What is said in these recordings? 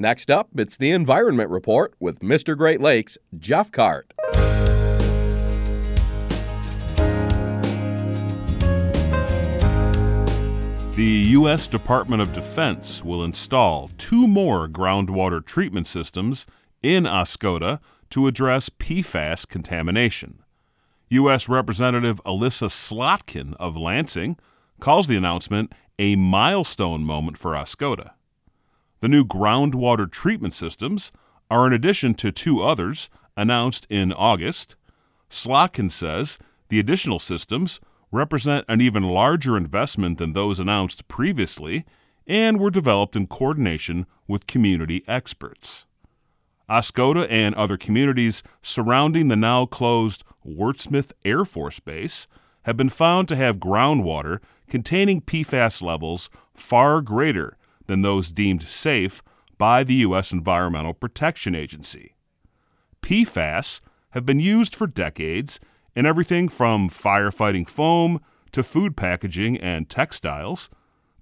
Next up, it's the Environment Report with Mr. Great Lakes, Jeff Kart. The U.S. Department of Defense will install two more groundwater treatment systems in Oscoda to address PFAS contamination. U.S. Representative Elissa Slotkin of Lansing calls the announcement a milestone moment for Oscoda. The new groundwater treatment systems are in addition to two others announced in August. Slotkin says the additional systems represent an even larger investment than those announced previously and were developed in coordination with community experts. Oscoda and other communities surrounding the now closed Wurtsmith Air Force Base have been found to have groundwater containing PFAS levels far greater than those deemed safe by the U.S. Environmental Protection Agency. PFAS have been used for decades in everything from firefighting foam to food packaging and textiles.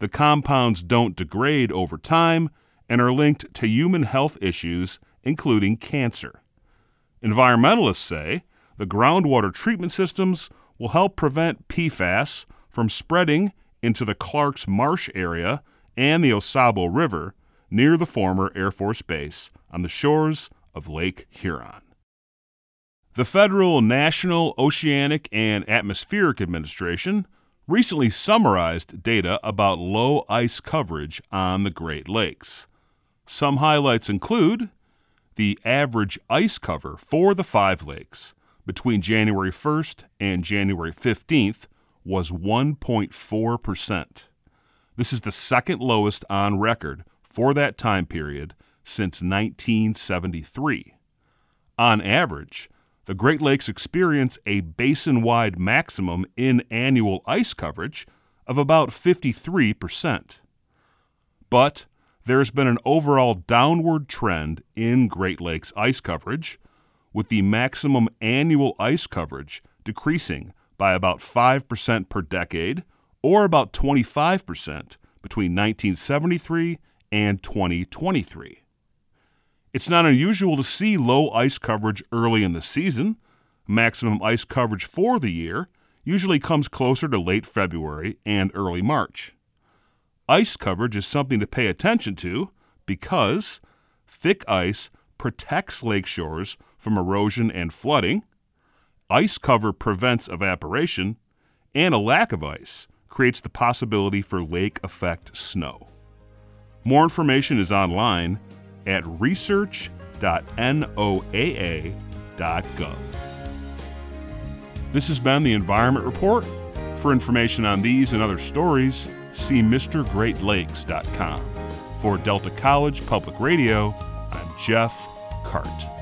The compounds don't degrade over time and are linked to human health issues, including cancer. Environmentalists say the groundwater treatment systems will help prevent PFAS from spreading into the Clarks Marsh area and the Au Sable River near the former Air Force Base on the shores of Lake Huron. The Federal National Oceanic and Atmospheric Administration recently summarized data about low ice coverage on the Great Lakes. Some highlights include the average ice cover for the five lakes between January 1st and January 15th was 1.4%. This is the second lowest on record for that time period since 1973. On average, the Great Lakes experience a basin wide maximum in annual ice coverage of about 53%. But there has been an overall downward trend in Great Lakes ice coverage, with the maximum annual ice coverage decreasing by about 5% per decade, or about 25% between 1973 and 2023. It's not unusual to see low ice coverage early in the season. Maximum ice coverage for the year usually comes closer to late February and early March. Ice coverage is something to pay attention to because thick ice protects lake shores from erosion and flooding, ice cover prevents evaporation, and a lack of ice creates the possibility for lake effect snow. More information is online at research.noaa.gov. This has been the Environment Report. For information on these and other stories, see MrGreatLakes.com. For Delta College Public Radio, I'm Jeff Kart.